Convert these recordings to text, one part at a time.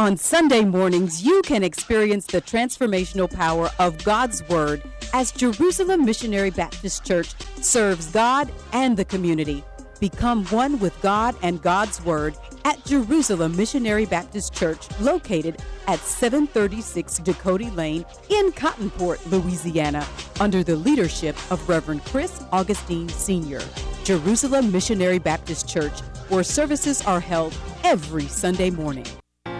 On Sunday mornings, you can experience the transformational power of God's Word as Jerusalem Missionary Baptist Church serves God and the community. Become one with God and God's Word at Jerusalem Missionary Baptist Church, located at 736 Dakota Lane in Cottonport, Louisiana, under the leadership of Reverend Chris Augustine Sr. Jerusalem Missionary Baptist Church, where services are held every Sunday morning.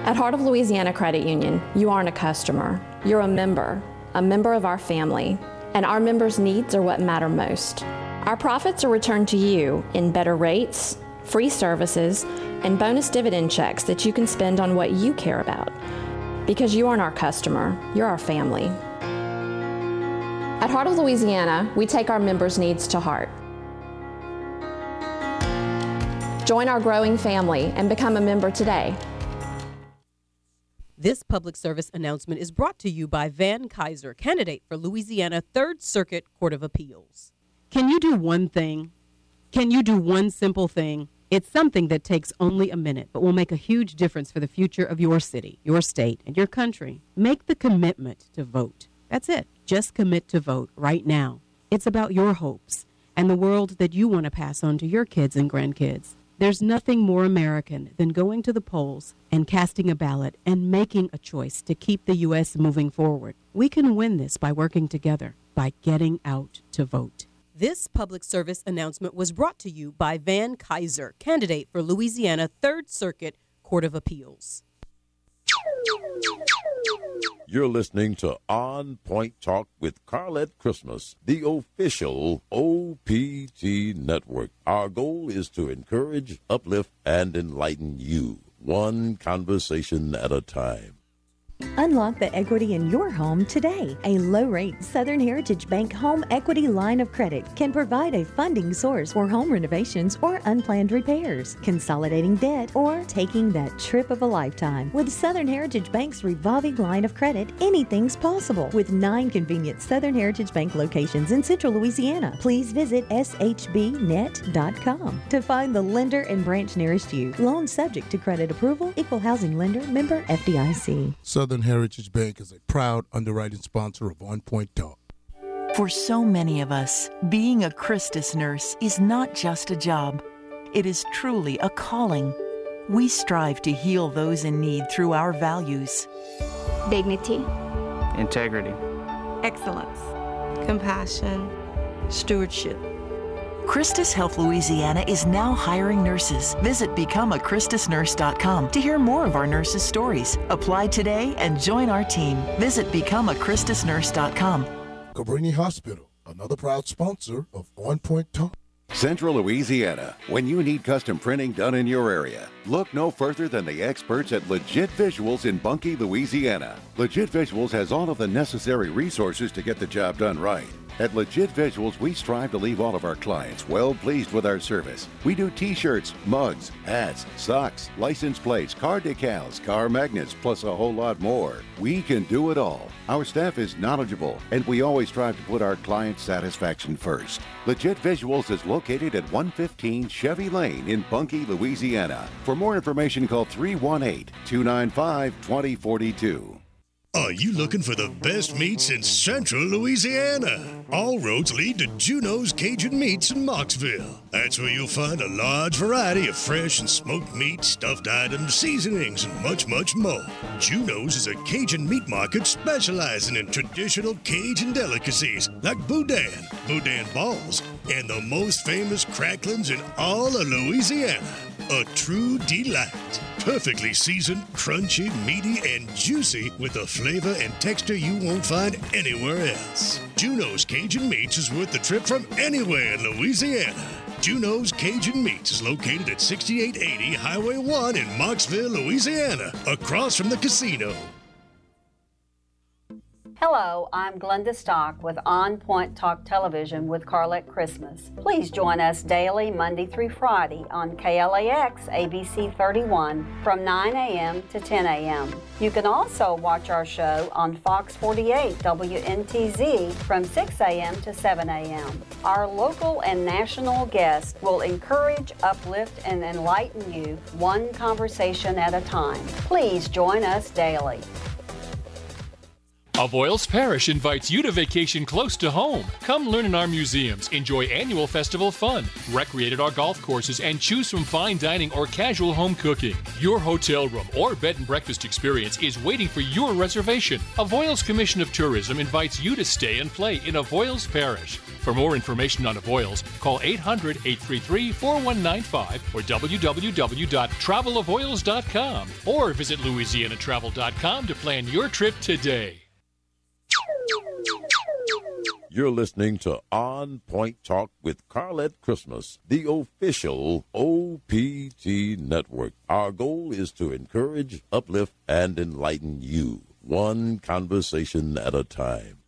At Heart of Louisiana Credit Union, you aren't a customer, you're a member, a member of our family, and our members' needs are what matter most. Our profits are returned to you in better rates, free services, and bonus dividend checks that you can spend on what you care about. Because you aren't our customer, you're our family. At Heart of Louisiana, we take our members' needs to heart. Join our growing family and become a member today. This public service announcement is brought to you by Van Kyzar, candidate for Louisiana 3rd Circuit Court of Appeals. Can you do one thing? Can you do one simple thing? It's something that takes only a minute, but will make a huge difference for the future of your city, your state, and your country. Make the commitment to vote. That's it. Just commit to vote right now. It's about your hopes and the world that you want to pass on to your kids and grandkids. There's nothing more American than going to the polls and casting a ballot and making a choice to keep the U.S. moving forward. We can win this by working together, by getting out to vote. This public service announcement was brought to you by Van Kyzar, candidate for Louisiana 3rd Circuit Court of Appeals. You're listening to On Point Talk with Carlette Christmas, the official OPT network. Our goal is to encourage, uplift, and enlighten you, one conversation at a time. Unlock the equity in your home today. A low rate Southern Heritage Bank home equity line of credit can provide a funding source for home renovations or unplanned repairs, consolidating debt, or taking that trip of a lifetime. With Southern Heritage Bank's revolving line of credit, anything's possible. With nine convenient Southern Heritage Bank locations in central Louisiana, please visit shbnet.com to find the lender and branch nearest you. Loan subject to credit approval, equal housing lender, member FDIC. Southern Heritage Bank is a proud underwriting sponsor of On Point Talk. For so many of us, being a Christus nurse is not just a job, it is truly a calling. We strive to heal those in need through our values dignity, integrity, excellence, compassion, stewardship. Christus Health Louisiana is now hiring nurses. Visit becomeachristusnurse.com to hear more of our nurses' stories. Apply today and join our team. Visit becomeachristusnurse.com. Cabrini Hospital, another proud sponsor of On Point Talk. Central Louisiana. When you need custom printing done in your area, look no further than the experts at Legit Visuals in Bunkie, Louisiana. Legit Visuals has all of the necessary resources to get the job done right. At Legit Visuals, we strive to leave all of our clients well pleased with our service. We do t shirts, mugs, hats, socks, license plates, car decals, car magnets, plus a whole lot more. We can do it all. Our staff is knowledgeable, and we always strive to put our client satisfaction first. Legit Visuals is located at 115 Chevy Lane in Bunkie, Louisiana. For more information, call 318 295 2042. Are you looking for the best meats in central Louisiana? All roads lead to Juno's Cajun Meats in Marksville. That's where you'll find a large variety of fresh and smoked meat, stuffed items, seasonings, and much, much more. Juno's is a Cajun meat market specializing in traditional Cajun delicacies like boudin, boudin balls, and the most famous cracklings in all of Louisiana. A true delight. Perfectly seasoned, crunchy, meaty, and juicy with a flavor and texture you won't find anywhere else. Juno's Cajun Meats is worth the trip from anywhere in Louisiana. Juno's Cajun Meats is located at 6880 Highway 1 in Marksville, Louisiana, across from the casino. Hello, I'm Glenda Stock with On Point Talk Television with Carlette Christmas. Please join us daily, Monday through Friday, on KLAX ABC 31 from 9 a.m. to 10 a.m. You can also watch our show on Fox 48 WNTZ from 6 a.m. to 7 a.m. Our local and national guests will encourage, uplift, and enlighten you one conversation at a time. Please join us daily. Avoyelles Parish invites you to vacation close to home. Come learn in our museums, enjoy annual festival fun, recreate at our golf courses, and choose from fine dining or casual home cooking. Your hotel room or bed and breakfast experience is waiting for your reservation. Avoyelles Commission of Tourism invites you to stay and play in Avoyelles Parish. For more information on Avoyelles, call 800 833 4195 or www.travelavoyelles.com or visit louisianatravel.com to plan your trip today. You're listening to On Point Talk with Carlette Christmas, the official OPT network. Our goal is to encourage, uplift, and enlighten you, one conversation at a time.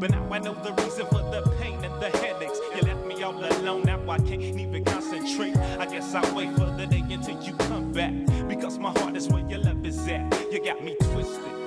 But now I know the reason for the pain and the headaches. You left me all alone, now I can't even concentrate. I guess I'll wait for the day until you come back. Because my heart is where your love is at. You got me twisted.